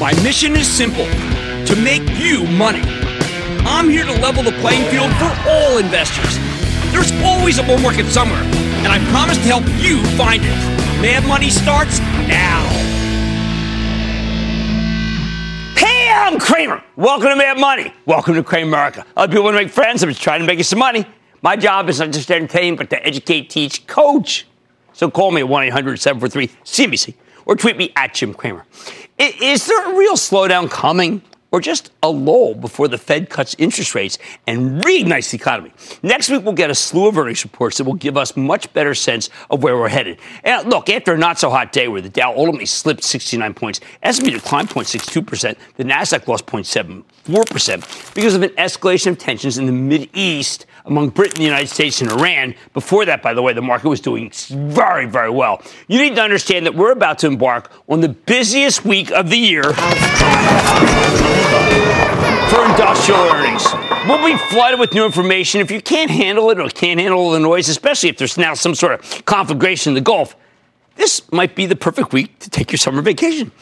My mission is simple to make you money. I'm here to level the playing field for all investors. There's always a bull market somewhere, and I promise to help you find it. Mad Money starts now. Hey, I'm Cramer. Welcome to Mad Money. Welcome to Cramer America. Other people want to make friends. I'm just trying to make you some money. My job is not just to entertain, but to educate, teach, coach. So call me at 1 800 743 CNBC or tweet me at Jim Cramer. Is there a real slowdown coming? or just a lull before the Fed cuts interest rates and reignites the economy. Next week, we'll get a slew of earnings reports that will give us much better sense of where we're headed. And look, after a not so hot day where the Dow ultimately slipped 69 points, S&P declined 0.62%, the Nasdaq lost 0.74% because of an escalation of tensions in the Mid East among Britain, the United States, and Iran. Before that, by the way, the market was doing very, very well. You need to understand that we're about to embark on the busiest week of the year for industrial earnings. We'll be flooded with new information. If you can't handle it or can't handle the noise, especially if there's now some sort of conflagration in the Gulf, this might be the perfect week to take your summer vacation.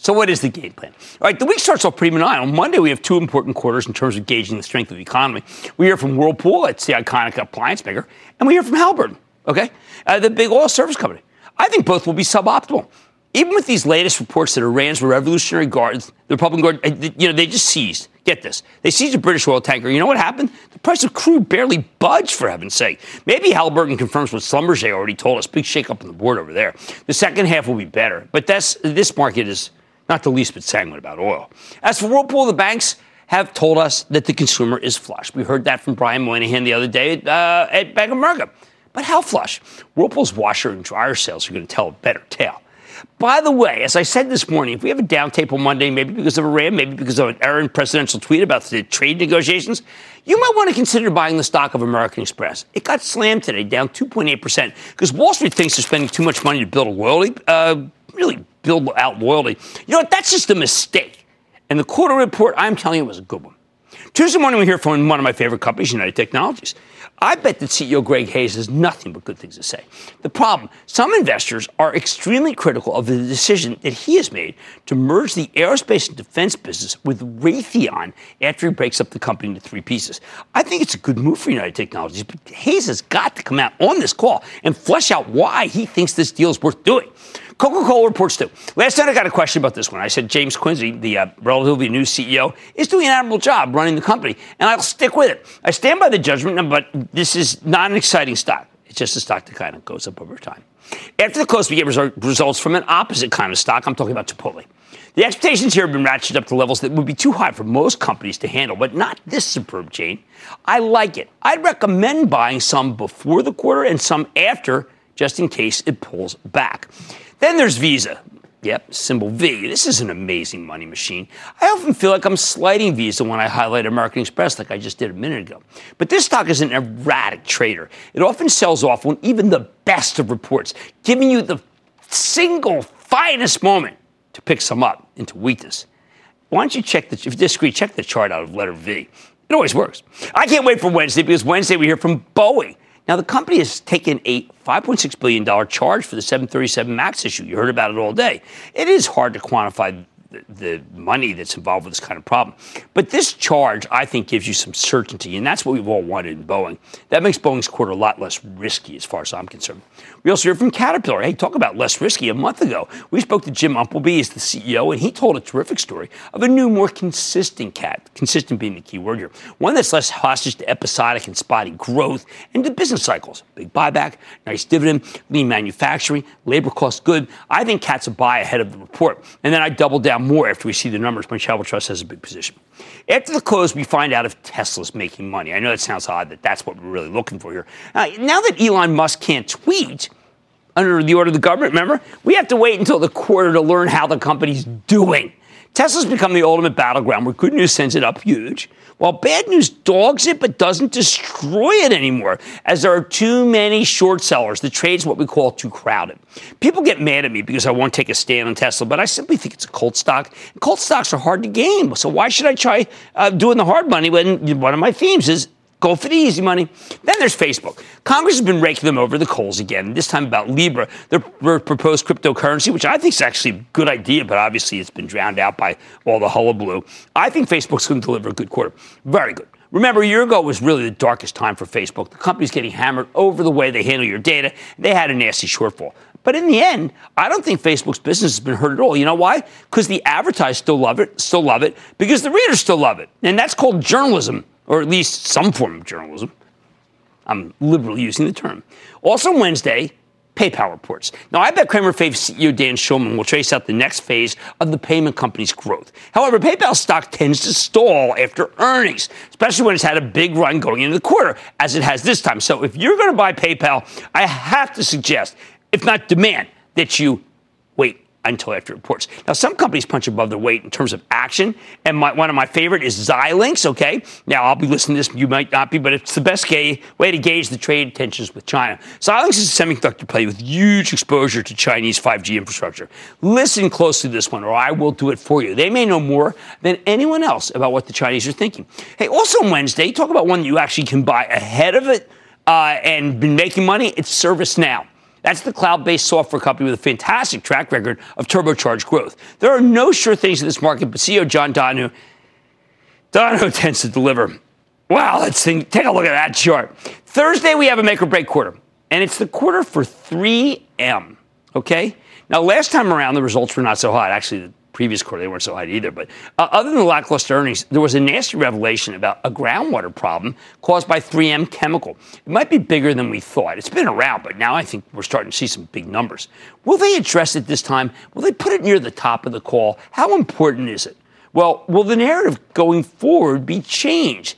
So, what is the game plan? All right, the week starts off pretty benign. On Monday, we have two important quarters in terms of gauging the strength of the economy. We hear from Whirlpool, it's the iconic appliance maker, and we hear from Halliburton, okay, uh, the big oil service company. I think both will be suboptimal. Even with these latest reports that Iran's Revolutionary Guards, the Republican Guard, uh, you know, they just seized. Get this. They seized a British oil tanker. You know what happened? The price of crude barely budged, for heaven's sake. Maybe Halliburton confirms what Schlumberger already told us. Big shakeup on the board over there. The second half will be better. But that's, this market is not the least bit sanguine about oil. As for Whirlpool, the banks have told us that the consumer is flush. We heard that from Brian Moynihan the other day uh, at Bank of America. But how flush? Whirlpool's washer and dryer sales are going to tell a better tale. By the way, as I said this morning, if we have a down tape on Monday, maybe because of Iran, maybe because of an errant presidential tweet about the trade negotiations, you might want to consider buying the stock of American Express. It got slammed today, down 2.8%, because Wall Street thinks they're spending too much money to build a loyalty, uh, really build out loyalty. You know what? That's just a mistake. And the quarter report, I'm telling you, was a good one. Tuesday morning, we hear from one of my favorite companies, United Technologies. I bet that CEO Greg Hayes has nothing but good things to say. The problem some investors are extremely critical of the decision that he has made to merge the aerospace and defense business with Raytheon after he breaks up the company into three pieces. I think it's a good move for United Technologies, but Hayes has got to come out on this call and flesh out why he thinks this deal is worth doing. Coca Cola reports too. Last night I got a question about this one. I said James Quincey, the uh, relatively new CEO, is doing an admirable job running the company, and I'll stick with it. I stand by the judgment, but this is not an exciting stock. It's just a stock that kind of goes up over time. After the close, we get results from an opposite kind of stock. I'm talking about Chipotle. The expectations here have been ratcheted up to levels that would be too high for most companies to handle, but not this superb chain. I like it. I'd recommend buying some before the quarter and some after, just in case it pulls back. Then there's Visa. Yep, symbol V. This is an amazing money machine. I often feel like I'm sliding Visa when I highlight American Express, like I just did a minute ago. But this stock is an erratic trader. It often sells off on even the best of reports, giving you the single finest moment to pick some up into weakness. Why don't you check the, if disagree, check the chart out of letter V. It always works. I can't wait for Wednesday because Wednesday we hear from Boeing. Now, the company has taken a $5.6 billion charge for the 737 MAX issue. You heard about it all day. It is hard to quantify the, money that's involved with this kind of problem. But this charge, I think, gives you some certainty, and that's what we've all wanted in Boeing. That makes Boeing's quarter a lot less risky, as far as I'm concerned. We also heard from Caterpillar. Hey, talk about less risky. A month ago, we spoke to Jim Umpleby, he's the CEO, and he told a terrific story of a new, more consistent cat, consistent being the key word here, one that's less hostage to episodic and spotty growth and to business cycles. Big buyback, nice dividend, lean manufacturing, labor costs good. I think Cat's a buy ahead of the report. And then I double down more after we see the numbers My Charitable Trust has a big position. After the close, we find out if Tesla's making money. I know that sounds odd that that's what we're really looking for here. Uh, now that Elon Musk can't tweet under the order of the government, remember, we have to wait until the quarter to learn how the company's doing. Tesla's become the ultimate battleground where good news sends it up huge, while bad news dogs it but doesn't destroy it anymore, as there are too many short sellers. The trade's what we call too crowded. People get mad at me because I won't take a stand on Tesla, but I simply think it's a cult stock. Cult stocks are hard to game, so why should I try uh, doing the hard money when one of my themes is Go for the easy money. Then there's Facebook. Congress has been raking them over the coals again, this time about Libra, their proposed cryptocurrency, which I think is actually a good idea, but obviously it's been drowned out by all the hullabaloo. I think Facebook's going to deliver a good quarter. Very good. Remember, a year ago was really the darkest time for Facebook. The company's getting hammered over the way they handle your data. They had a nasty shortfall. But in the end, I don't think Facebook's business has been hurt at all. You know why? Because the advertisers still love it, still love it, because the readers still love it. And that's called journalism or at least some form of journalism. I'm liberally using the term. Also, Wednesday, PayPal reports. Now, I bet Cramer Fave CEO Dan Schulman will trace out the next phase of the payment company's growth. However, PayPal stock tends to stall after earnings, especially when it's had a big run going into the quarter, as it has this time. So, if you're going to buy PayPal, I have to suggest, if not demand, that you until after reports. Now, some companies punch above their weight in terms of action, and my, one of my favorite is Xilinx. Okay, now I'll be listening to this. You might not be, but it's the best way to gauge the trade tensions with China. Xilinx is a semiconductor play with huge exposure to Chinese 5G infrastructure. Listen closely to this one, or I will do it for you. They may know more than anyone else about what the Chinese are thinking. Hey, also on Wednesday, talk about one that you actually can buy ahead of it uh, and been making money. It's ServiceNow. That's the cloud based software company with a fantastic track record of turbocharged growth. There are no sure things in this market, but CEO John Donahoe, Donahoe tends to deliver. Wow, let's think, take a look at that chart. Thursday, we have a make or break quarter, and it's the quarter for 3M. Okay? Now, last time around, the results were not so hot. Actually, previous quarter, they weren't so high either. But uh, other than the lackluster earnings, there was a nasty revelation about a groundwater problem caused by 3M Chemical. It might be bigger than we thought. It's been around, but now I think we're starting to see some big numbers. Will they address it this time? Will they put it near the top of the call? How important is it? Well, will the narrative going forward be changed?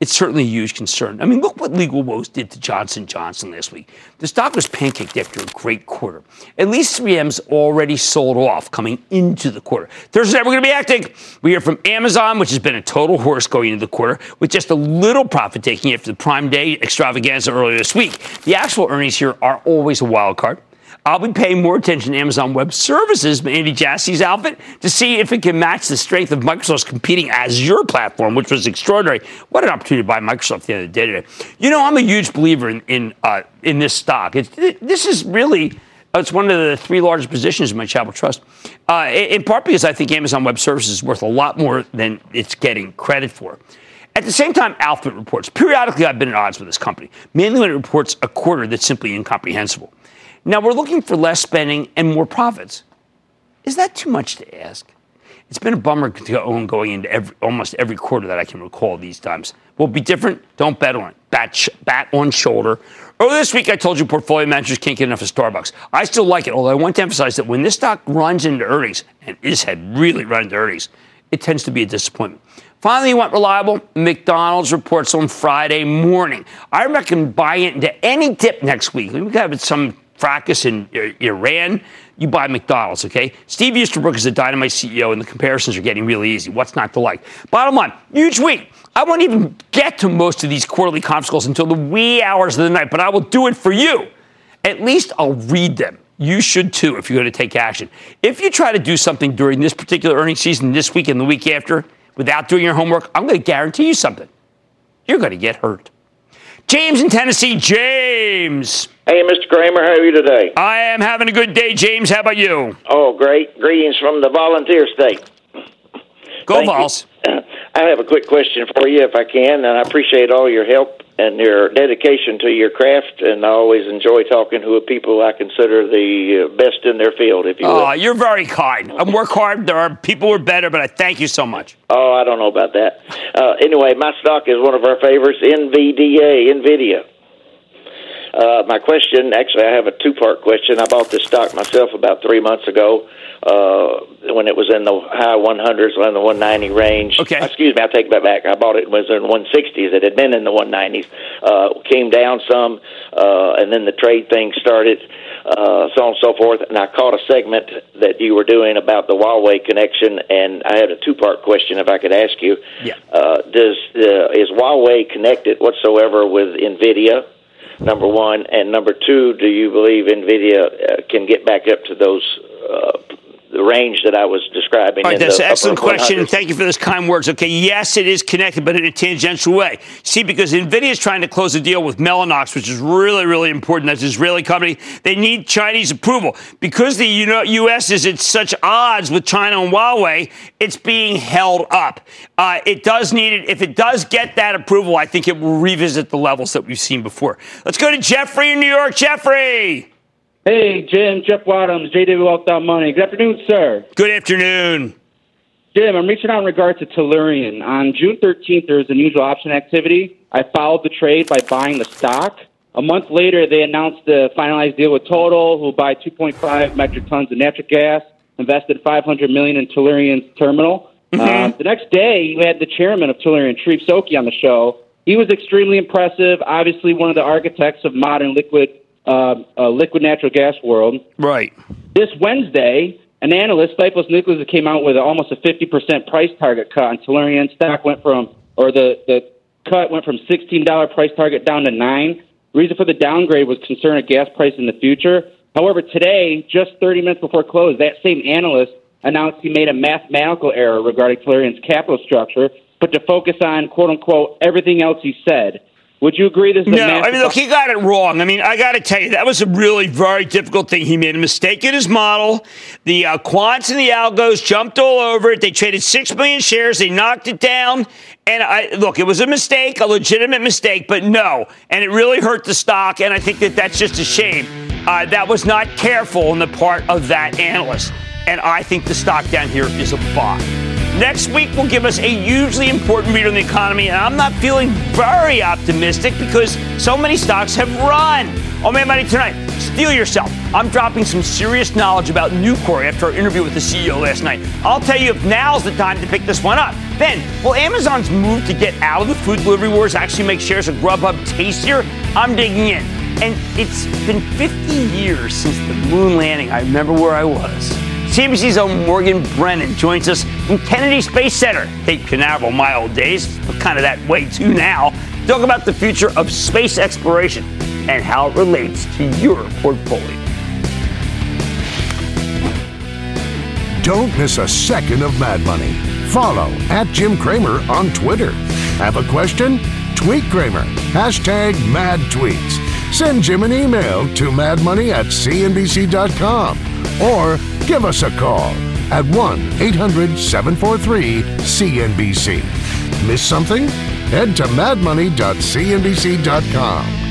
It's certainly a huge concern. I mean, look what legal woes did to Johnson Johnson last week. The stock was pancaked after a great quarter. At least 3M's already sold off coming into the quarter. Thursday, we're going to be acting. We hear from Amazon, which has been a total horse going into the quarter, with just a little profit taking after the Prime Day extravaganza earlier this week. The actual earnings here are always a wild card. I'll be paying more attention to Amazon Web Services, Andy Jassy's outfit, to see if it can match the strength of Microsoft's competing Azure platform, which was extraordinary. What an opportunity to buy Microsoft at the end of the day today. You know, I'm a huge believer in in, uh, in this stock. It, this is really it's one of the three largest positions in my Charitable Trust. Uh, in part because I think Amazon Web Services is worth a lot more than it's getting credit for. At the same time, Alphabet reports. Periodically, I've been at odds with this company, mainly when it reports a quarter that's simply incomprehensible. Now we're looking for less spending and more profits. Is that too much to ask? It's been a bummer to own going into every, almost every quarter that I can recall these times. Will be different? Don't bet on it. Bat, sh- bat on shoulder. Earlier this week, I told you portfolio managers can't get enough of Starbucks. I still like it, although I want to emphasize that when this stock runs into earnings, and this had really run into earnings, it tends to be a disappointment. Finally, you want reliable? McDonald's reports on Friday morning. I buying it into any dip next week. We could have some fracas in Iran, you buy McDonald's, okay? Steve Easterbrook is a dynamite CEO, and the comparisons are getting really easy. What's not to like? Bottom line, huge week. I won't even get to most of these quarterly conference calls until the wee hours of the night, but I will do it for you. At least I'll read them. You should too if you're going to take action. If you try to do something during this particular earnings season, this week and the week after, without doing your homework, I'm going to guarantee you something. You're going to get hurt. James in Tennessee. James. Hey, Mr. Cramer, how are you today? I am having a good day, James. How about you? Oh, great. Greetings from the volunteer state. Go Vols. I have a quick question for you, if I can, and I appreciate all your help and your dedication to your craft. And I always enjoy talking to people I consider the uh, best in their field. If you will. Oh, you're very kind. I work hard. There are people who are better, but I thank you so much. Oh, I don't know about that. Uh, anyway, my stock is one of our favorites, NVDA, NVIDIA. Uh, my question, actually, I have a two-part question. I bought this stock myself about three months ago uh, when it was in the high 100s, in the 190 range. Okay. Excuse me, I take that back. I bought it when it was in the 160s. It had been in the 190s. Uh, came down some, uh, and then the trade thing started, uh, so on and so forth. And I caught a segment that you were doing about the Huawei connection, and I had a two-part question if I could ask you. Yeah. Uh, does uh, is Huawei connected whatsoever with NVIDIA? Number one, and number two, do you believe NVIDIA uh, can get back up to those uh, the range that I was describing. All right, that's an excellent question, thank you for those kind words. Okay, yes, it is connected, but in a tangential way. See, because NVIDIA is trying to close a deal with Mellanox, which is really, really important. That's an Israeli company. They need Chinese approval. Because the U.S. is at such odds with China and Huawei, it's being held up. Uh, it does need it. If it does get that approval, I think it will revisit the levels that we've seen before. Let's go to Jeffrey in New York. Jeffrey! Hey, Jim, Jeff Wadhams, JW Wealth Money. Good afternoon, sir. Good afternoon. Jim, I'm reaching out in regard to Tellurian. On June 13th, there was unusual option activity. I followed the trade by buying the stock. A month later, they announced the finalized deal with Total, who will buy 2.5 metric tons of natural gas, invested 500 million in Tellurian's terminal. Mm-hmm. Uh, the next day, you had the chairman of Tellurian, Charif Souki, on the show. He was extremely impressive. Obviously, one of the architects of modern liquid uh, uh, liquid natural gas world. Right. This Wednesday, an analyst, Stifel Nicolaus, came out with almost a 50% price target cut on Tellurian. Stock went from, or the, the cut went from $16 price target down to 9 Reason for the downgrade was concern of gas price in the future. However, today, just 30 minutes before close, that same analyst announced he made a mathematical error regarding Tellurian's capital structure, but to focus on, quote unquote, everything else he said. Would you agree this is no, I mean, look, he got it wrong. I mean, I got to tell you, that was a really very difficult thing. He made a mistake in his model. The uh, quants and the algos jumped all over it. They traded 6 million shares. They knocked it down. And I, look, it was a mistake, a legitimate mistake, but no. And it really hurt the stock. And I think that that's just a shame. Uh, that was not careful on the part of that analyst. And I think the stock down here is a buy. Next week will give us a hugely important read on the economy, and I'm not feeling very optimistic because so many stocks have run. Oh, man, money tonight. Steel yourself. I'm dropping some serious knowledge about Nucor after our interview with the CEO last night. I'll tell you if now's the time to pick this one up. Then, will Amazon's move to get out of the food delivery wars actually make shares of Grubhub tastier? I'm digging in. And it's been 50 years since the moon landing. I remember where I was. CNBC's own Morgan Brennan joins us from Kennedy Space Center. Cape Canaveral, my old days, but kind of that way too now. Talk about the future of space exploration and how it relates to your portfolio. Don't miss a second of Mad Money. Follow at Jim Cramer on Twitter. Have a question? Tweet Cramer. Hashtag mad tweets. Send Jim an email to madmoney at cnbc.com or give us a call at 1 800 743 CNBC. Miss something? Head to madmoney.cnbc.com.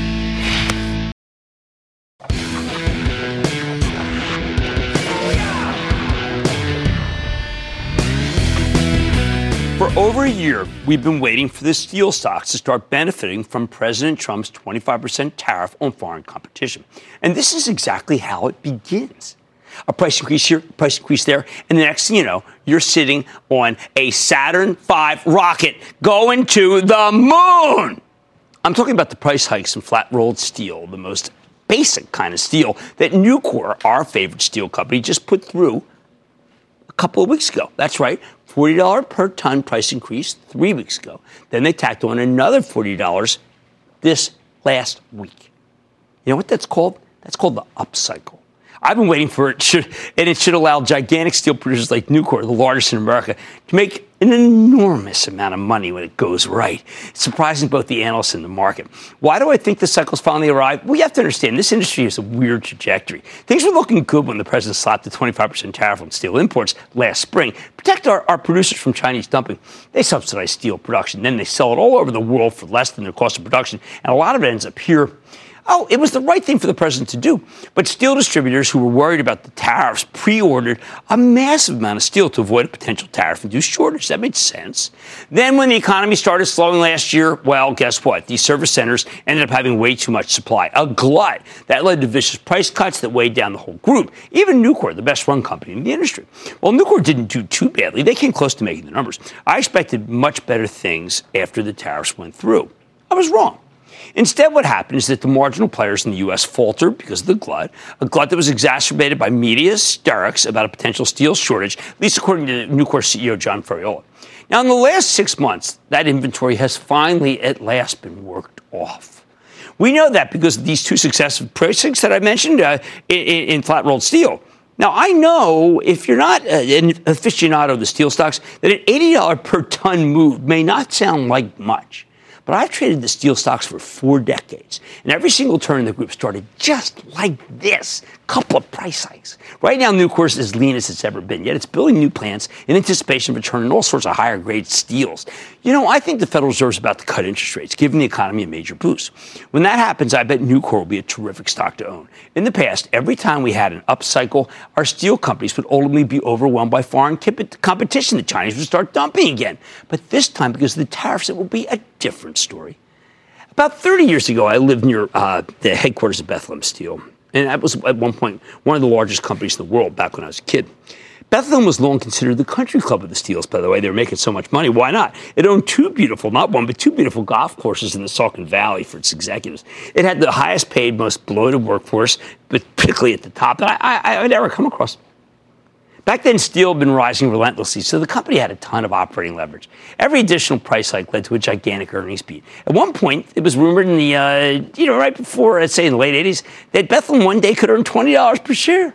For over a year, we've been waiting for the steel stocks to start benefiting from President Trump's 25% tariff on foreign competition. And this is exactly how it begins a price increase here, price increase there, and the next thing you know, you're sitting on a Saturn V rocket going to the moon. I'm talking about the price hikes in flat rolled steel, the most basic kind of steel that Nucor, our favorite steel company, just put through a couple of weeks ago. That's right, $40 per ton price increase three weeks ago. Then they tacked on another $40 this last week. You know what that's called? That's called the upcycle. I've been waiting for it, should, and it should allow gigantic steel producers like Nucor, the largest in America, to make an enormous amount of money when it goes right. It's surprising both the analysts and the market. Why do I think the cycle's finally arrived? Well, have to understand this industry has a weird trajectory. Things were looking good when the president slapped the 25% tariff on steel imports last spring. Protect our, our producers from Chinese dumping. They subsidize steel production, then they sell it all over the world for less than their cost of production, and a lot of it ends up here Oh, it was the right thing for the president to do. But steel distributors who were worried about the tariffs pre ordered a massive amount of steel to avoid a potential tariff induced shortage. That made sense. Then, when the economy started slowing last year, well, guess what? These service centers ended up having way too much supply, a glut. That led to vicious price cuts that weighed down the whole group. Even Nucor, the best run company in the industry. Well, Nucor didn't do too badly. They came close to making the numbers. I expected much better things after the tariffs went through. I was wrong. Instead, what happened is that the marginal players in the U.S. faltered because of the glut, a glut that was exacerbated by media hysterics about a potential steel shortage, at least according to Nucor CEO John Ferriola. Now, in the last six months, that inventory has finally at last been worked off. We know that because of these two successive price pricings that I mentioned uh, in, in flat rolled steel. Now, I know if you're not an aficionado of the steel stocks, that an $80 per ton move may not sound like much. But I've traded the steel stocks for four decades, and every single turn in the group started just like this couple of price hikes. Right now, Nucor is as lean as it's ever been, yet it's building new plants in anticipation of returning all sorts of higher grade steels. You know, I think the Federal Reserve is about to cut interest rates, giving the economy a major boost. When that happens, I bet Nucor will be a terrific stock to own. In the past, every time we had an upcycle, our steel companies would ultimately be overwhelmed by foreign competition. The Chinese would start dumping again. But this time, because of the tariffs, it will be a different story. About 30 years ago, I lived near uh, the headquarters of Bethlehem Steel. And that was at one point one of the largest companies in the world back when I was a kid. Bethlehem was long considered the country club of the Steels, by the way. They were making so much money. Why not? It owned two beautiful, not one, but two beautiful golf courses in the Saucon Valley for its executives. It had the highest paid, most bloated workforce, but particularly at the top that I, I, I would ever come across. Back then, steel had been rising relentlessly, so the company had a ton of operating leverage. Every additional price hike led to a gigantic earnings beat. At one point, it was rumored in the, uh, you know, right before, let's say in the late 80s, that Bethlehem one day could earn $20 per share.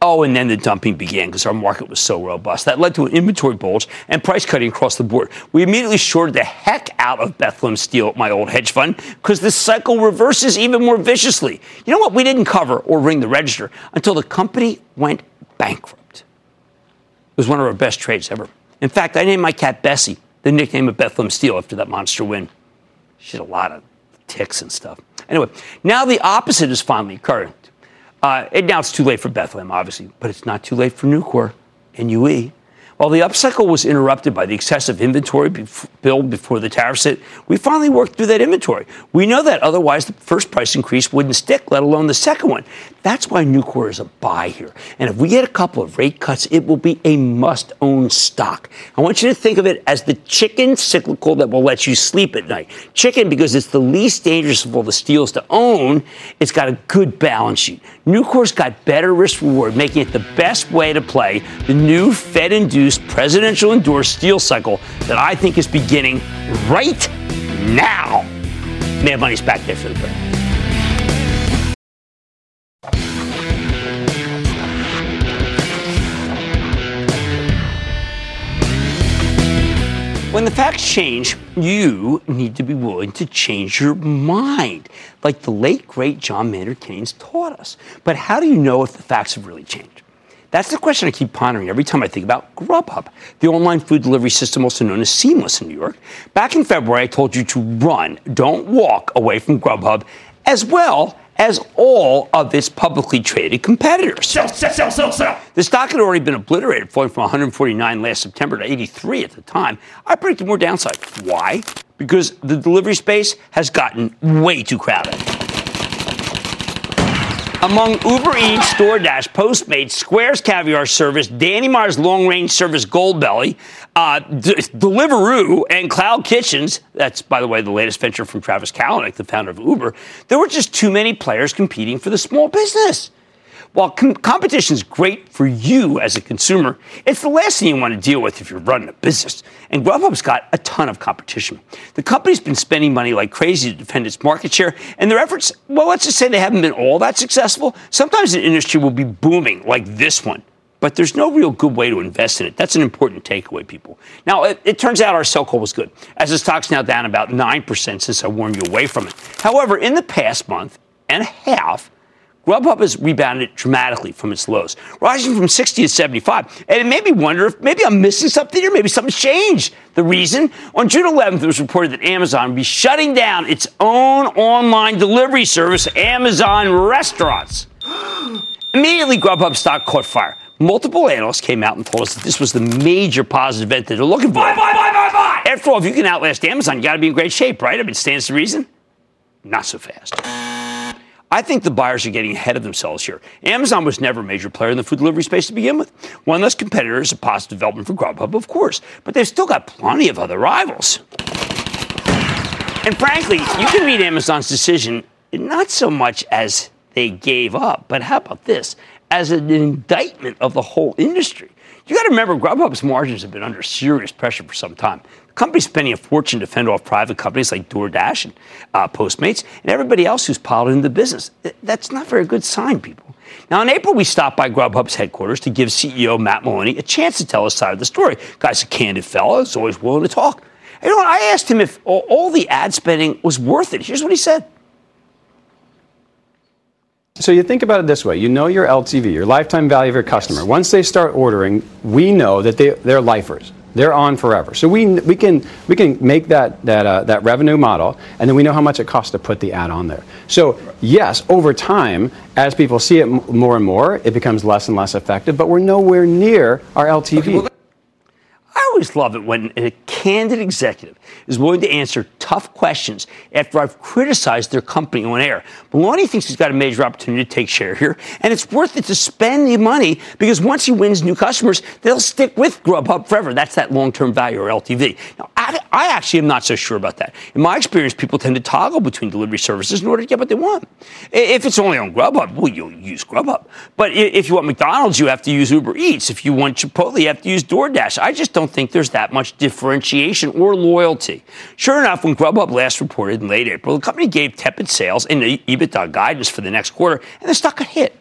Oh, and then the dumping began because our market was so robust. That led to an inventory bulge and price cutting across the board. We immediately shorted the heck out of Bethlehem Steel, at my old hedge fund, because the cycle reverses even more viciously. You know what? We didn't cover or ring the register until the company went bankrupt. Was one of our best trades ever. In fact, I named my cat Bessie, the nickname of Bethlehem Steel, after that monster win. She had a lot of ticks and stuff. Anyway, now the opposite is finally occurring. Uh, and now it's too late for Bethlehem, obviously, but it's not too late for Nucor and UE. While the upcycle was interrupted by the excessive inventory build before the tariffs hit, we finally worked through that inventory. We know that otherwise the first price increase wouldn't stick, let alone the second one. That's why Nucor is a buy here. And if we get a couple of rate cuts, it will be a must own stock. I want you to think of it as the chicken cyclical that will let you sleep at night. Chicken because it's the least dangerous of all the steels to own. It's got a good balance sheet. Nucor's got better risk reward, making it the best way to play the new Fed induced presidential endorsed steel cycle that I think is beginning right now. Mad Money's back there for the break. When the facts change, you need to be willing to change your mind, like the late, great John Maynard Keynes taught us. But how do you know if the facts have really changed? That's the question I keep pondering every time I think about Grubhub, the online food delivery system also known as Seamless in New York. Back in February, I told you to run, don't walk away from Grubhub, as well as all of its publicly traded competitors. Sell, sell, sell, sell, sell. The stock had already been obliterated, falling from 149 last September to 83 at the time. I predicted more downside. Why? Because the delivery space has gotten way too crowded. Among Uber Eats, DoorDash, Postmates, Square's Caviar Service, Danny Meyer's Long Range Service Goldbelly, uh, D- Deliveroo, and Cloud Kitchens, that's, by the way, the latest venture from Travis Kalanick, the founder of Uber, there were just too many players competing for the small business. While com- competition is great for you as a consumer, it's the last thing you want to deal with if you're running a business. And Grubhub's got a ton of competition. The company's been spending money like crazy to defend its market share, and their efforts, well, let's just say they haven't been all that successful. Sometimes an industry will be booming like this one. But there's no real good way to invest in it. That's an important takeaway, people. Now, it, it turns out our sell call was good, as the stock's now down about 9% since I warned you away from it. However, in the past month and a half, Grubhub has rebounded dramatically from its lows, rising from 60 to 75. And it made me wonder if maybe I'm missing something here. Maybe something's changed. The reason? On June 11th, it was reported that Amazon would be shutting down its own online delivery service, Amazon Restaurants. Immediately, Grubhub stock caught fire. Multiple analysts came out and told us that this was the major positive event that they're looking for. Buy, buy, buy, buy, buy! After all, if you can outlast Amazon, you got to be in great shape, right? I mean, stands to reason. Not so fast. I think the buyers are getting ahead of themselves here. Amazon was never a major player in the food delivery space to begin with. One less competitor is a positive development for Grubhub, of course, but they've still got plenty of other rivals. And frankly, you can read Amazon's decision not so much as they gave up, but how about this? As an indictment of the whole industry. You got to remember, Grubhub's margins have been under serious pressure for some time. The company's spending a fortune to fend off private companies like DoorDash and uh, Postmates and everybody else who's piled into the business. That's not very good sign, people. Now, in April, we stopped by Grubhub's headquarters to give CEO Matt Maloney a chance to tell his side of the story. Guy's a candid fellow, is always willing to talk. You know? I asked him if all the ad spending was worth it. Here's what he said. So you think about it this way: you know your LTV, your lifetime value of your customer. Once they start ordering, we know that they they're lifers. They're on forever. So we, we can we can make that that uh, that revenue model, and then we know how much it costs to put the ad on there. So yes, over time, as people see it more and more, it becomes less and less effective. But we're nowhere near our LTV. Okay, well, always love it when a candid executive is willing to answer tough questions after I've criticized their company on air. Maloney thinks he's got a major opportunity to take share here, and it's worth it to spend the money because once he wins new customers, they'll stick with Grubhub forever. That's that long term value or LTV. Now, I, I, actually am not so sure about that. In my experience, people tend to toggle between delivery services in order to get what they want. If it's only on Grubhub, well, you'll use Grubhub. But if you want McDonald's, you have to use Uber Eats. If you want Chipotle, you have to use DoorDash. I just don't think there's that much differentiation or loyalty. Sure enough, when Grubhub last reported in late April, the company gave tepid sales and EBITDA guidance for the next quarter, and the stock got hit.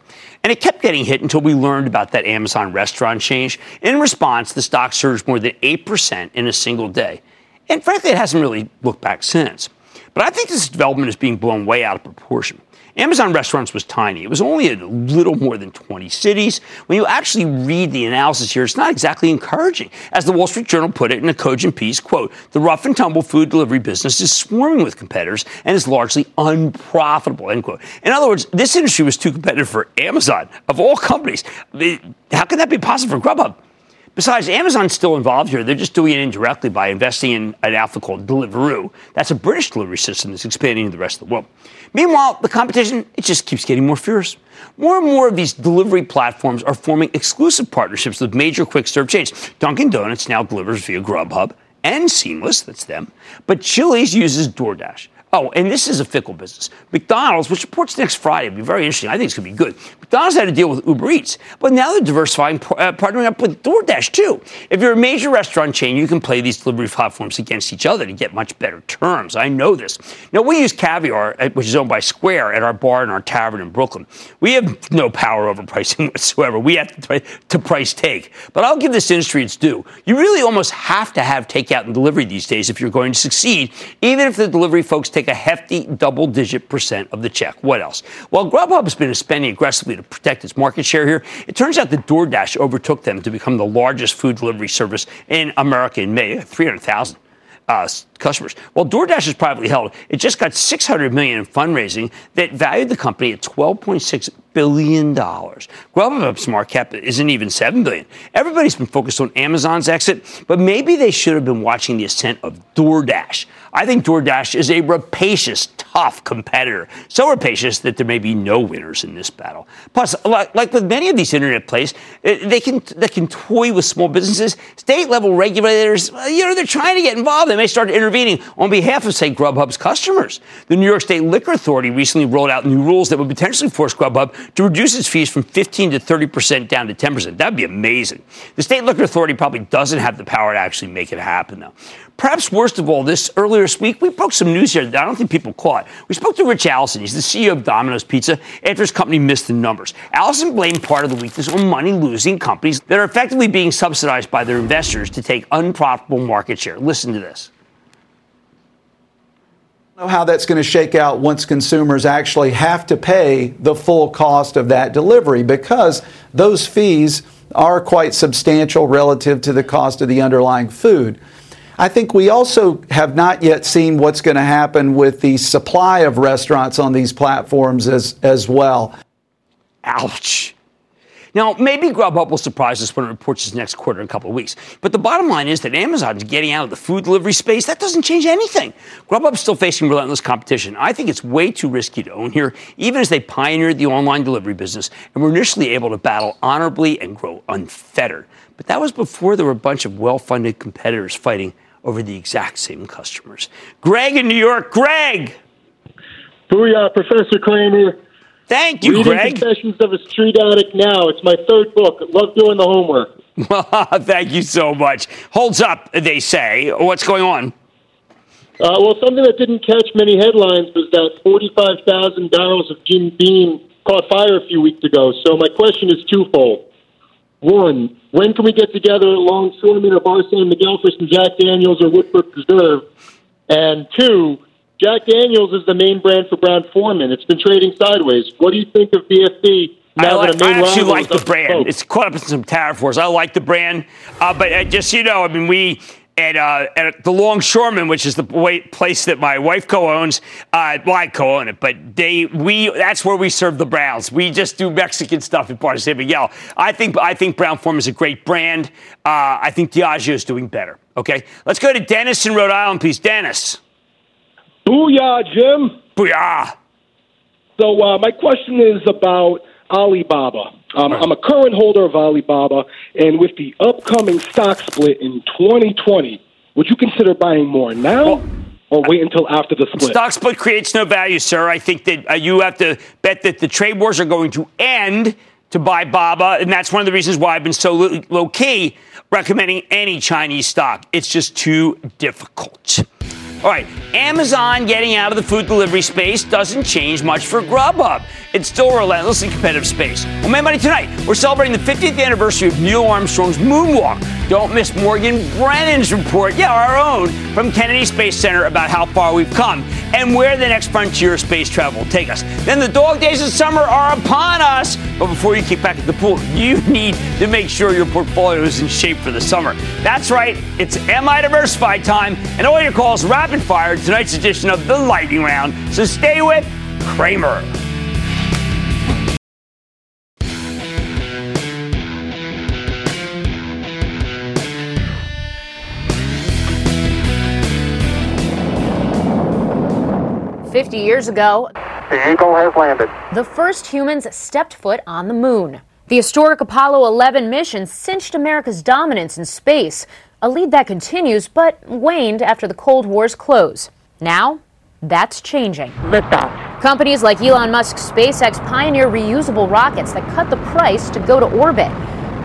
And it kept getting hit until we learned about that Amazon restaurant change. In response, the stock surged more than 8% in a single day. And frankly, it hasn't really looked back since. But I think this development is being blown way out of proportion. Amazon Restaurants was tiny. It was only a little more than 20 cities. When you actually read the analysis here, it's not exactly encouraging. As the Wall Street Journal put it in a cogent piece, quote, the rough and tumble food delivery business is swarming with competitors and is largely unprofitable, end quote. In other words, this industry was too competitive for Amazon, of all companies. How can that be possible for Grubhub? Besides, Amazon's still involved here. They're just doing it indirectly by investing in an outfit called Deliveroo. That's a British delivery system that's expanding to the rest of the world. Meanwhile, the competition, it just keeps getting more fierce. More and more of these delivery platforms are forming exclusive partnerships with major quick serve chains. Dunkin' Donuts now delivers via Grubhub and Seamless, that's them. But Chili's uses DoorDash. Oh, and this is a fickle business. McDonald's, which reports next Friday, will be very interesting. I think it's going to be good. McDonald's had to deal with Uber Eats, but now they're diversifying, uh, partnering up with DoorDash too. If you're a major restaurant chain, you can play these delivery platforms against each other to get much better terms. I know this. Now, we use Caviar, uh, which is owned by Square, at our bar and our tavern in Brooklyn. We have no power over pricing whatsoever. We have to, to price take. But I'll give this industry its due. You really almost have to have takeout and delivery these days if you're going to succeed, even if the delivery folks take take a hefty double digit percent of the check. What else? Well, Grubhub has been spending aggressively to protect its market share here. It turns out that DoorDash overtook them to become the largest food delivery service in America in May, 300,000. Uh, customers. Well, DoorDash is privately held. It just got 600 million in fundraising that valued the company at 12.6 billion dollars. Grubhub's market cap isn't even 7 billion. Everybody's been focused on Amazon's exit, but maybe they should have been watching the ascent of DoorDash. I think DoorDash is a rapacious, tough competitor. So rapacious that there may be no winners in this battle. Plus, like with many of these internet plays, eh, they can they can toy with small businesses. State level regulators, you know, they're trying to get involved. They may start intervening on behalf of, say, Grubhub's customers. The New York State Liquor Authority recently rolled out new rules that would potentially force Grubhub to reduce its fees from 15 to 30 percent down to 10 percent. That'd be amazing. The State Liquor Authority probably doesn't have the power to actually make it happen, though. Perhaps worst of all, this earlier this week, we broke some news here that I don't think people caught. We spoke to Ritch Allison. He's the CEO of Domino's Pizza after his company missed the numbers. Allison blamed part of the weakness on money losing companies that are effectively being subsidized by their investors to take unprofitable market share. Listen to this know how that's going to shake out once consumers actually have to pay the full cost of that delivery because those fees are quite substantial relative to the cost of the underlying food. I think we also have not yet seen what's going to happen with the supply of restaurants on these platforms as, as well. Ouch. Now, maybe Grubhub will surprise us when it reports its next quarter in a couple of weeks. But the bottom line is that Amazon's getting out of the food delivery space. That doesn't change anything. Grubhub's still facing relentless competition. I think it's way too risky to own here, even as they pioneered the online delivery business and were initially able to battle honorably and grow unfettered. But that was before there were a bunch of well funded competitors fighting over the exact same customers. Greg in New York. Greg! Booyah, Professor Cramer. Thank you, Reading Greg. Confessions of a Street Addict now. It's my third book. Love doing the homework. Thank you so much. Holds up, they say. What's going on? Uh, well, something that didn't catch many headlines was that 45,000 barrels of Jim Beam caught fire a few weeks ago. So my question is twofold. One, when can we get together at Longshoreman or Bar San Miguel for some Jack Daniels or Woodford Reserve? And two, Jack Daniels is the main brand for Brown Foreman. It's been trading sideways. What do you think of BFB? I, like, I actually like the brand. It's caught up in some tariff wars. I like the brand, uh, but uh, just so you know, I mean, we at, uh, at the Longshoreman, which is the place that my wife co-owns. Uh, well, I co-own it, but they we that's where we serve the Browns. We just do Mexican stuff at Bar San Miguel. I think I think Brown Form is a great brand. Uh, I think Diageo is doing better. Okay, let's go to Dennis in Rhode Island, please. Dennis. Booyah, Jim. Booyah. So uh, my question is about Alibaba. Um, I'm a current holder of Alibaba, and with the upcoming stock split in 2020, would you consider buying more now? Or wait until after the split? Stock split creates no value, sir. I think that uh, you have to bet that the trade wars are going to end to buy Baba, and that's one of the reasons why I've been so low key recommending any Chinese stock. It's just too difficult. All right, Amazon getting out of the food delivery space doesn't change much for Grubhub. It's still a relentlessly competitive space. On Mad Money tonight, we're celebrating the 50th anniversary of Neil Armstrong's moonwalk. Don't miss Morgan Brennan's report, yeah, our own, from Kennedy Space Center about how far we've come and where the next frontier of space travel will take us. Then the dog days of summer are upon us. But before you kick back at the pool, you need to make sure your portfolio is in shape for the summer. That's right, it's Am I Diversified time, and all your calls rapid fire tonight's edition of the Lightning Round. So stay with Cramer. 50 years ago, the Eagle has landed. The first humans stepped foot on the moon. The historic Apollo 11 mission cinched America's dominance in space, a lead that continues but waned after the Cold War's close. Now, that's changing. Liftoff. Companies like Elon Musk's SpaceX pioneer reusable rockets that cut the price to go to orbit,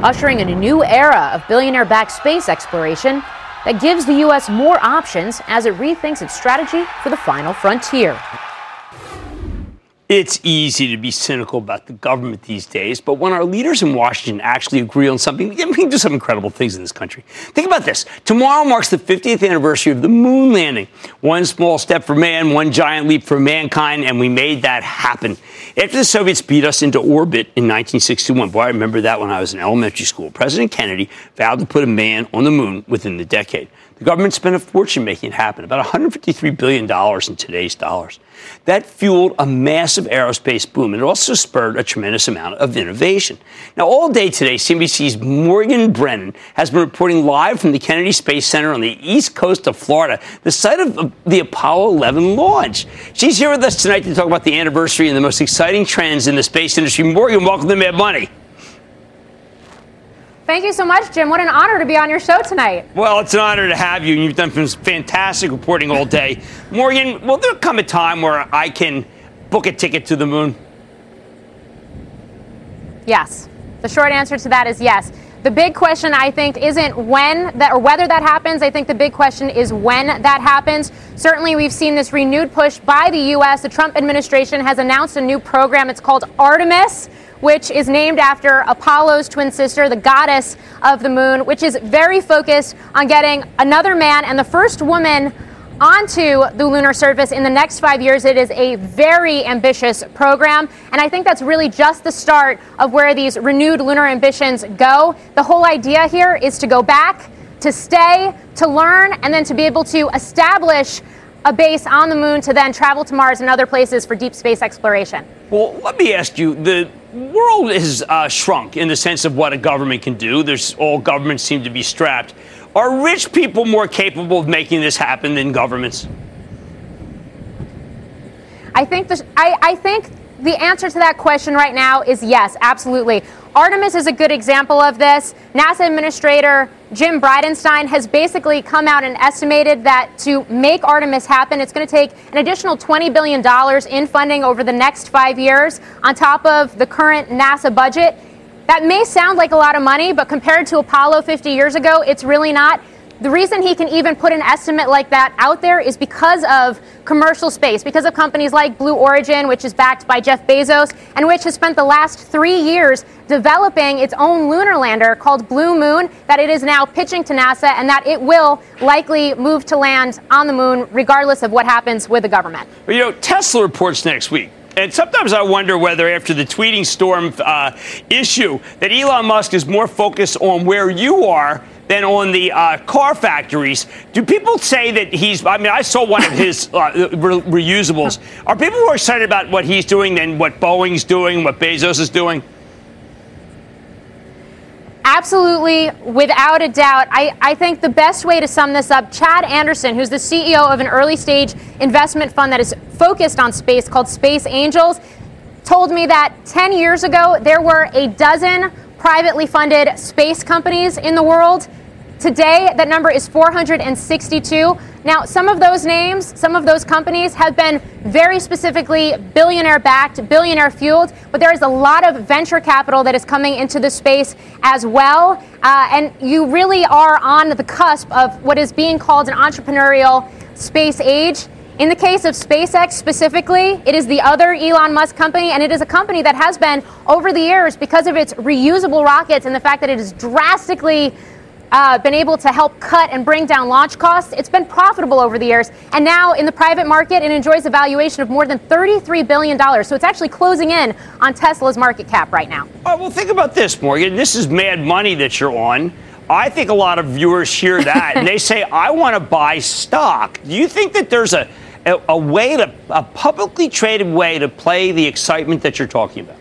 ushering in a new era of billionaire backed space exploration that gives the U.S. more options as it rethinks its strategy for the final frontier. It's easy to be cynical about the government these days, but when our leaders in Washington actually agree on something, we can do some incredible things in this country. Think about this. Tomorrow marks the 50th anniversary of the moon landing. One small step for man, one giant leap for mankind, and we made that happen. After the Soviets beat us into orbit in 1961, boy, I remember that when I was in elementary school, President Kennedy vowed to put a man on the moon within the decade. The government spent a fortune making it happen, about $153 billion in today's dollars. That fueled a massive aerospace boom, and it also spurred a tremendous amount of innovation. Now, all day today, CNBC's Morgan Brennan has been reporting live from the Kennedy Space Center on the east coast of Florida, the site of the Apollo 11 launch. She's here with us tonight to talk about the anniversary and the most exciting trends in the space industry. Morgan, welcome to Mad Money. Thank you so much, Jim. What an honor to be on your show tonight. Well, it's an honor to have you, and you've done some fantastic reporting all day. Morgan, will there come a time where I can book a ticket to the moon? Yes. The short answer to that is yes. The big question, I think, isn't when that or whether that happens. I think the big question is when that happens. Certainly, we've seen this renewed push by the U.S. The Trump administration has announced a new program. It's called Artemis which is named after Apollo's twin sister, the goddess of the moon, which is very focused on getting another man and the first woman onto the lunar surface in the next five years. It is a very ambitious program, and I think that's really just the start of where these renewed lunar ambitions go. The whole idea here is to go back, to stay, to learn, and then to be able to establish a base on the moon to then travel to Mars and other places for deep space exploration. Well, let me ask you the world has uh, shrunk in the sense of what a government can do. There's all governments seem to be strapped. Are rich people more capable of making this happen than governments? I think the, I, I think the answer to that question right now is yes, absolutely. Artemis is a good example of this. NASA Administrator Jim Bridenstine has basically come out and estimated that to make Artemis happen, it's going to take an additional $20 billion in funding over the next five years on top of the current NASA budget. That may sound like a lot of money, but compared to Apollo 50 years ago, it's really not. The reason he can even put an estimate like that out there is because of commercial space, because of companies like Blue Origin, which is backed by Jeff Bezos, and which has spent the last three years developing its own lunar lander called Blue Moon, that it is now pitching to NASA, and that it will likely move to land on the moon regardless of what happens with the government. Well, you know, Tesla reports next week. And sometimes I wonder whether, after the tweeting storm uh, issue, that Elon Musk is more focused on where you are than on the uh, car factories. Do people say that he's? I mean, I saw one of his uh, re- reusables. Are people more excited about what he's doing than what Boeing's doing, what Bezos is doing? Absolutely, without a doubt. I, I think the best way to sum this up, Chad Anderson, who's the CEO of an early stage investment fund that is focused on space called Space Angels, told me that 10 years ago there were a dozen privately funded space companies in the world. Today, that number is 462. Now, some of those names, some of those companies have been very specifically billionaire backed, billionaire fueled, but there is a lot of venture capital that is coming into the space as well. Uh, and you really are on the cusp of what is being called an entrepreneurial space age. In the case of SpaceX specifically, it is the other Elon Musk company, and it is a company that has been, over the years, because of its reusable rockets and the fact that it is drastically uh, been able to help cut and bring down launch costs. It's been profitable over the years. And now in the private market, it enjoys a valuation of more than $33 billion. So it's actually closing in on Tesla's market cap right now. Right, well, think about this, Morgan. This is mad money that you're on. I think a lot of viewers hear that and they say, I want to buy stock. Do you think that there's a a, a way to, a publicly traded way to play the excitement that you're talking about?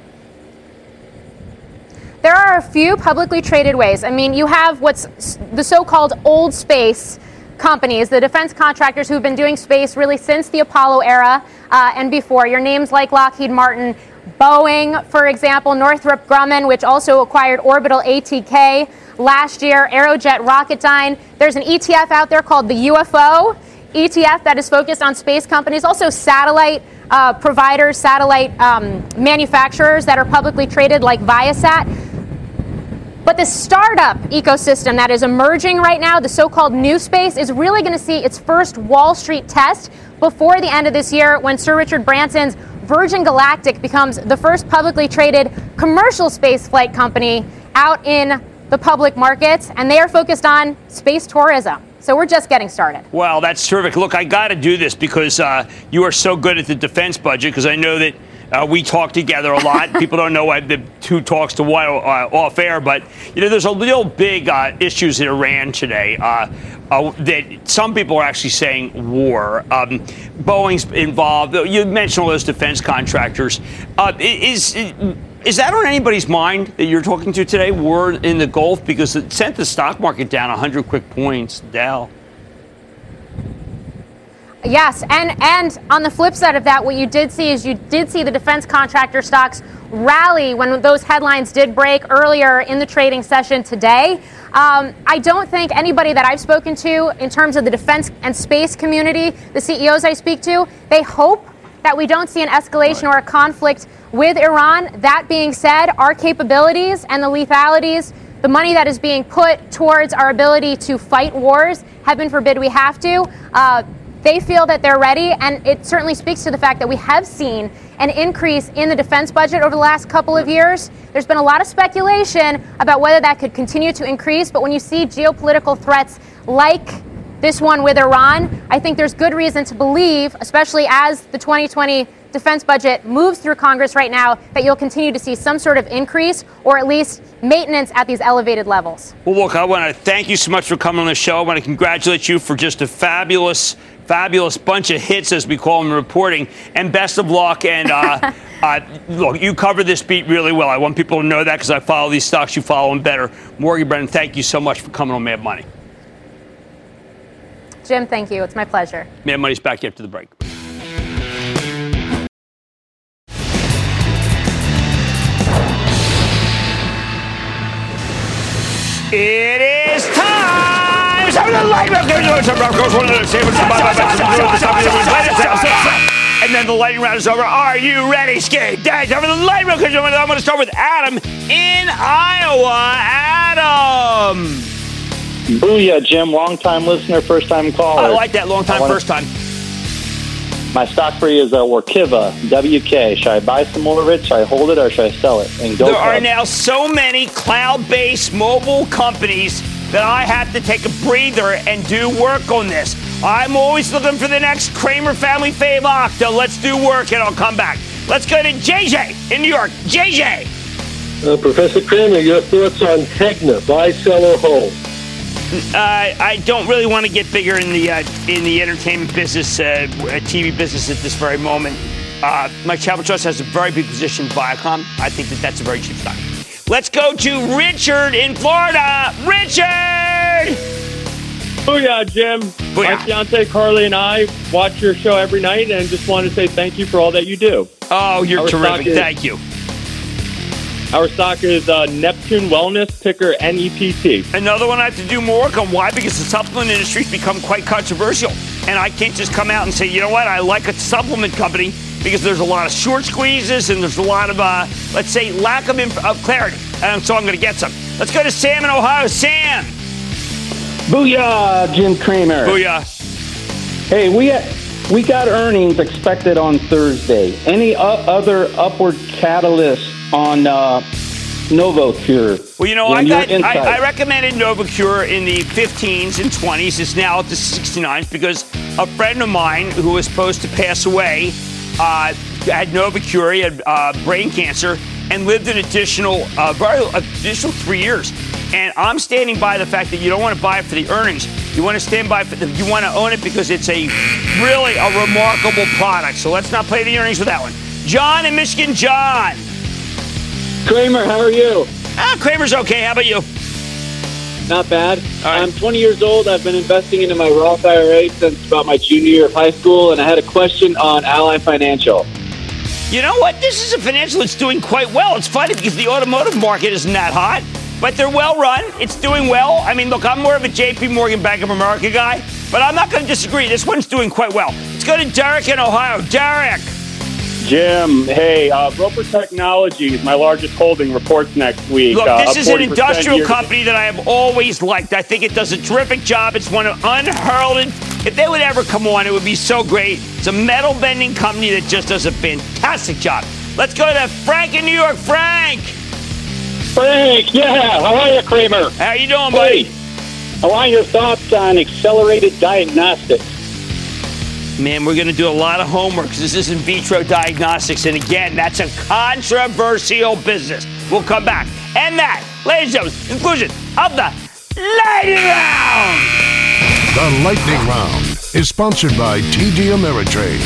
Are few publicly traded ways. I mean, you have what's the so called old space companies, the defense contractors who've been doing space really since the Apollo era uh, and before. Your names like Lockheed Martin, Boeing, for example, Northrop Grumman, which also acquired Orbital ATK last year, Aerojet Rocketdyne. There's an ETF out there called the UFO ETF that is focused on space companies, also satellite uh, providers, satellite um, manufacturers that are publicly traded like Viasat. But the startup ecosystem that is emerging right now, the so called new space, is really going to see its first Wall Street test before the end of this year when Sir Richard Branson's Virgin Galactic becomes the first publicly traded commercial space flight company out in the public markets. And they are focused on space tourism. So we're just getting started. Well, that's terrific. Look, I got to do this because uh, you are so good at the defense budget because I know that. Uh, we talk together a lot. People don't know why the two talks to one uh, off air, but you know, there's a real big uh, issues in Iran today uh, uh, that some people are actually saying war. Um, Boeing's involved. You mentioned all those defense contractors. Uh, is is that on anybody's mind that you're talking to today? War in the Gulf because it sent the stock market down 100 quick points. Dow. Yes, and and on the flip side of that, what you did see is you did see the defense contractor stocks rally when those headlines did break earlier in the trading session today. Um, I don't think anybody that I've spoken to in terms of the defense and space community, the CEOs I speak to, they hope that we don't see an escalation right. or a conflict with Iran. That being said, our capabilities and the lethalities, the money that is being put towards our ability to fight wars, heaven forbid we have to, uh, they feel that they're ready. And it certainly speaks to the fact that we have seen an increase in the defense budget over the last couple of years. There's been a lot of speculation about whether that could continue to increase. But when you see geopolitical threats like this one with Iran, I think there's good reason to believe, especially as the 2020 defense budget moves through Congress right now, that you'll continue to see some sort of increase or at least maintenance at these elevated levels. Well, look, I want to thank you so much for coming on the show. I want to congratulate you for just a fabulous, fabulous bunch of hits, as we call them, reporting. And best of luck. And uh, uh, look, you cover this beat really well. I want people to know that because I follow these stocks. You follow them better. Morgan Brennan, thank you so much for coming on Mad Money. Jim, thank you. It's my pleasure. Mad Money's back after the break. It is and then the lightning round is over. Are you ready, Skate? That's over the lightning round. I'm going to start with Adam in Iowa. Adam. Booyah, Jim. Long time listener, first time caller. I like that long time, first time. My stock for you is uh, Workiva, WK. Should I buy some more of it? Should I hold it or should I sell it? And go There are now so many cloud based mobile companies that I have to take a breather and do work on this. I'm always looking for the next Cramer family fave Okta. Let's do work and I'll come back. Let's go to JJ in New York. JJ. Uh, Professor Cramer, your thoughts on Tegna, buy, sell, or hold? Uh, I don't really want to get bigger in the uh, in the entertainment business, uh, TV business at this very moment. Uh, my Charitable Trust has a very big position in Viacom. I think that that's a very cheap stock. Let's go to Richard in Florida. Richard. Booyah, Jim. My fiance Carly and I watch your show every night and just want to say thank you for all that you do. Oh, you're Our terrific. is- Thank you. Our stock is uh, Neptune Wellness, ticker NEPT. Another one I have to do more work on. Why? Because the supplement industry's become quite controversial. And I can't just come out and say, you know what, I like a supplement company because there's a lot of short squeezes and there's a lot of, uh, let's say, lack of, inf- of clarity. And so I'm going to get some. Let's go to Sam in Ohio. Sam. Booyah, Jim Cramer. Booyah. Hey, we we got earnings expected on Thursday. Any o- other upward catalyst on uh, NovoCure? Well, you know, I, got. I, I recommended NovoCure in the 15s and 20s. It's now at the 69s because a friend of mine who was supposed to pass away uh, had NovoCure. He had uh, brain cancer and lived an additional, uh, very, additional three years. And I'm standing by the fact that you don't want to buy it for the earnings. You want to stand by for the, you want to own it because it's a really a remarkable product. So let's not play the earnings with that one. John in Michigan, John. Cramer, how are you? Ah, Cramer's okay. How about you? Not bad. I'm 20 years old. I've been investing into my Roth IRA since about my junior year of high school, and I had a question on Ally Financial. You know what? This is a financial that's doing quite well. It's funny because the automotive market isn't that hot, but they're well run. It's doing well. I mean, look, I'm more of a JP Morgan Bank of America guy, but I'm not going to disagree. This one's doing quite well. Let's go to Derek in Ohio. Derek. Jim, hey, uh, Roper Technologies, my largest holding, reports next week. Look, uh, this up is an industrial company that I have always liked. I think it does a terrific job. It's one of unheralded. If they would ever come on, it would be so great. It's a metal bending company that just does a fantastic job. Let's go to Frank in New York. Frank. Frank, yeah. How are you, Cramer? How you doing, buddy? I want your thoughts on accelerated diagnostics. Man, we're going to do a lot of homework 'cause this is in vitro diagnostics. And again, that's a controversial business. We'll come back. And that, ladies and gentlemen, conclusion of the Lightning Round. The Lightning Round is sponsored by TD Ameritrade.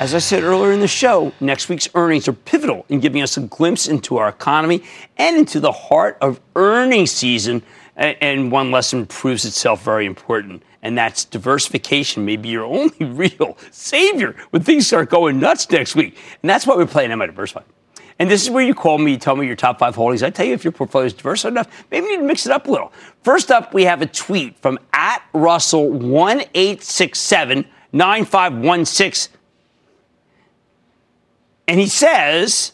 As I said earlier in the show, next week's earnings are pivotal in giving us a glimpse into our economy and into the heart of earnings season. And one lesson proves itself very important, and that's diversification may be your only real savior when things start going nuts next week. And that's why we're playing Am I Diversified? And this is where you call me, you tell me your top five holdings. I tell you if your portfolio is diverse enough. Maybe you need to mix it up a little. First up, we have a tweet from at Russell18679516 and he says,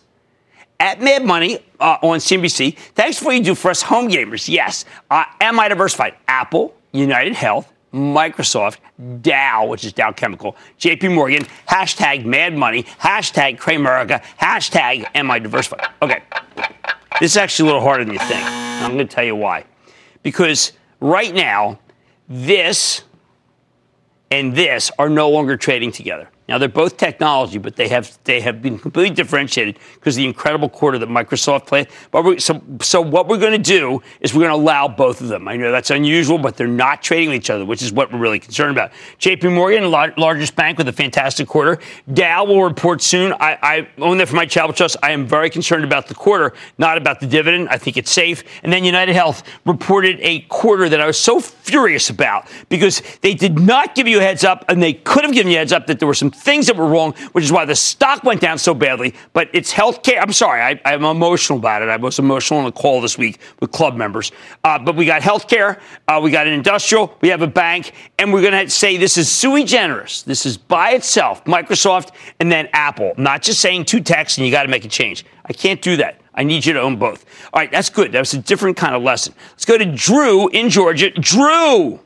at Mad Money uh, on CNBC, thanks for what you do for us home gamers. Yes. Uh, am I diversified? Apple, United Health, Microsoft, Dow, which is Dow Chemical, JP Morgan, hashtag Mad Money, hashtag Cramerica, hashtag Am I diversified? Okay. This is actually a little harder than you think. I'm going to tell you why. Because right now, this and this are no longer trading together. Now they're both technology, but they have they have been completely differentiated because of the incredible quarter that Microsoft played. But we, so so what we're going to do is we're going to allow both of them. I know that's unusual, but they're not trading with each other, which is what we're really concerned about. J.P. Morgan, lar- largest bank with a fantastic quarter. Dow will report soon. I, I own that for my Charitable Trust. I am very concerned about the quarter, not about the dividend. I think it's safe. And then United Health reported a quarter that I was so furious about because they did not give you a heads up, and they could have given you a heads up that there were some things that were wrong, which is why the stock went down so badly. But it's healthcare. I'm sorry, I, I'm emotional about it. I was emotional on a call this week with club members. Uh, but we got healthcare, uh, we got an industrial, we have a bank, and we're going to say this is sui generis. This is by itself, Microsoft and then Apple. not just saying two techs and you got to make a change. I can't do that. I need you to own both. All right, that's good. That was a different kind of lesson. Let's go to Drew in Georgia. Drew.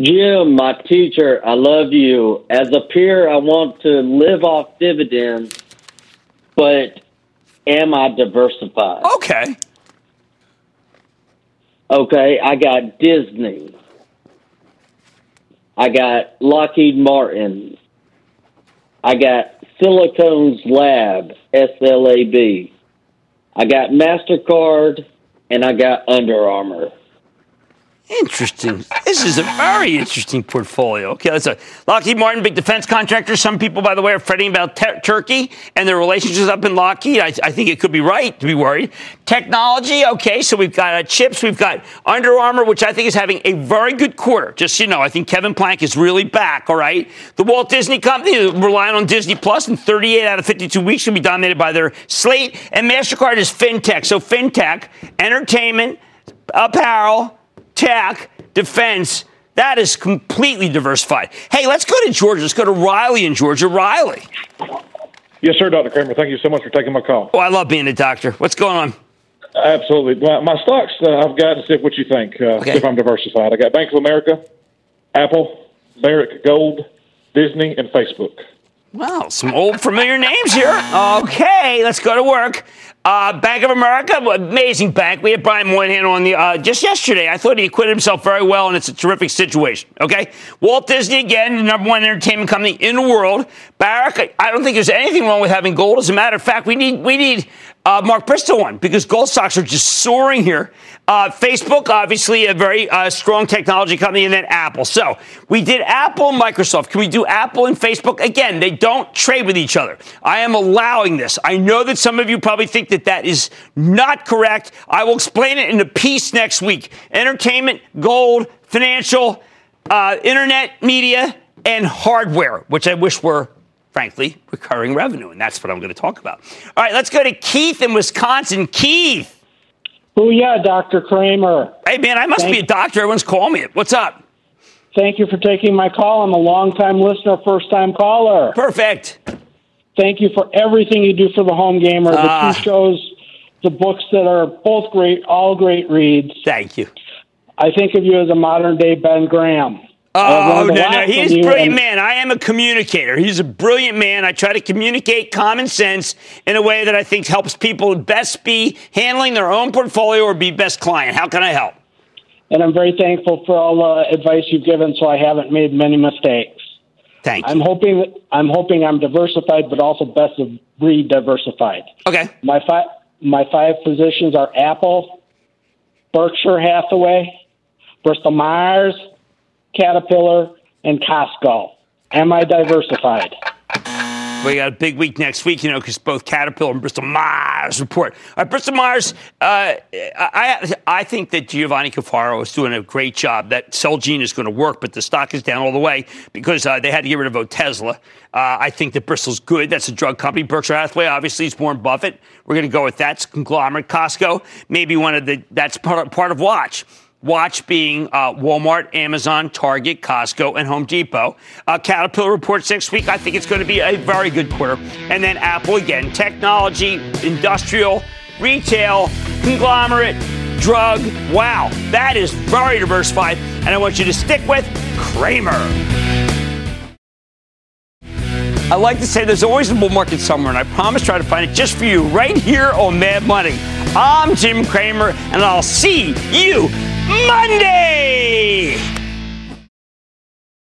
Jim, my teacher, I love you. As a peer, I want to live off dividends, but am I diversified? Okay. Okay, I got Disney. I got Lockheed Martin. I got Silicon Labs, SLAB. I got MasterCard and I got Under Armour. Interesting. This is a very interesting portfolio. Okay, a Lockheed Martin, big defense contractor. Some people, by the way, are fretting about te- Turkey and their relationships up in Lockheed. I, I, think it could be right to be worried. Technology, okay, so we've got uh, chips, we've got Under Armour, which I think is having a very good quarter. Just so you know, I think Kevin Plank is really back, all right? The Walt Disney Company, relying on Disney Plus, in 38 out of 52 weeks, will be dominated by their slate. And MasterCard is fintech. So fintech, entertainment, apparel, tech, defense. That is completely diversified. Hey, let's go to Georgia. Let's go to Riley in Georgia. Riley. Yes, sir, Dr. Cramer. Thank you so much for taking my call. Oh, I love being a doctor. What's going on? Absolutely. My, my stocks, uh, I've got to see what you think, uh, okay. if I'm diversified. I got Bank of America, Apple, Barrick Gold, Disney, and Facebook. Wow, some old familiar names here. Okay, let's go to work. Uh, bank of America, amazing bank. We had Brian Moynihan on the uh, just yesterday. I thought he acquitted himself very well, and it's a terrific situation. Okay, Walt Disney again, the number one entertainment company in the world. Barrick, I don't think there's anything wrong with having gold. As a matter of fact, we need we need uh, Mark Bristow one because gold stocks are just soaring here. Uh, Facebook, obviously, a very uh, strong technology company, and then Apple. So we did Apple and Microsoft. Can we do Apple and Facebook? Again, they don't trade with each other. I am allowing this. I know that some of you probably think that that is not correct. I will explain it in a piece next week. Entertainment, gold, financial, uh, internet, media, and hardware, which I wish were frankly, recurring revenue. And that's what I'm going to talk about. All right, let's go to Keith in Wisconsin. Keith. Oh, yeah, Dr. Cramer. Hey, man, I must Thank- be a doctor. Everyone's calling me. What's up? Thank you for taking my call. I'm a long-time listener, first-time caller. Perfect. Thank you for everything you do for the home gamer, the uh, two shows, the books that are both great, all great reads. Thank you. I think of you as a modern-day Ben Graham. Oh, no, no. He's a brilliant man. I am a communicator. He's a brilliant man. I try to communicate common sense in a way that I think helps people best be handling their own portfolio or be best client. How can I help? And I'm very thankful for all the advice you've given, so I haven't made many mistakes. Thank you. I'm hoping I'm hoping I'm diversified, but also best of breed diversified. Okay. My five my five positions are Apple, Berkshire Hathaway, Bristol Myers, Caterpillar, and Costco. Am I diversified? We got a big week next week, you know, because both Caterpillar and Bristol Myers report. All right, Bristol Myers, uh, I, I think that Giovanni Caforio is doing a great job. That Celgene is going to work, but the stock is down all the way because uh, they had to get rid of Otezla. Uh, I think that Bristol's good. That's a drug company. Berkshire Hathaway, obviously, is Warren Buffett. We're going to go with that. It's conglomerate. Costco, maybe one of the, that's part, part of Watch. Watch being uh, Walmart, Amazon, Target, Costco, and Home Depot. Uh, Caterpillar reports next week. I think it's going to be a very good quarter. And then Apple again, technology, industrial, retail, conglomerate, drug. Wow, that is very diversified. And I want you to stick with Cramer. I like to say there's always a bull market somewhere, and I promise try to find it just for you right here on Mad Money. I'm Jim Cramer, and I'll see you Monday!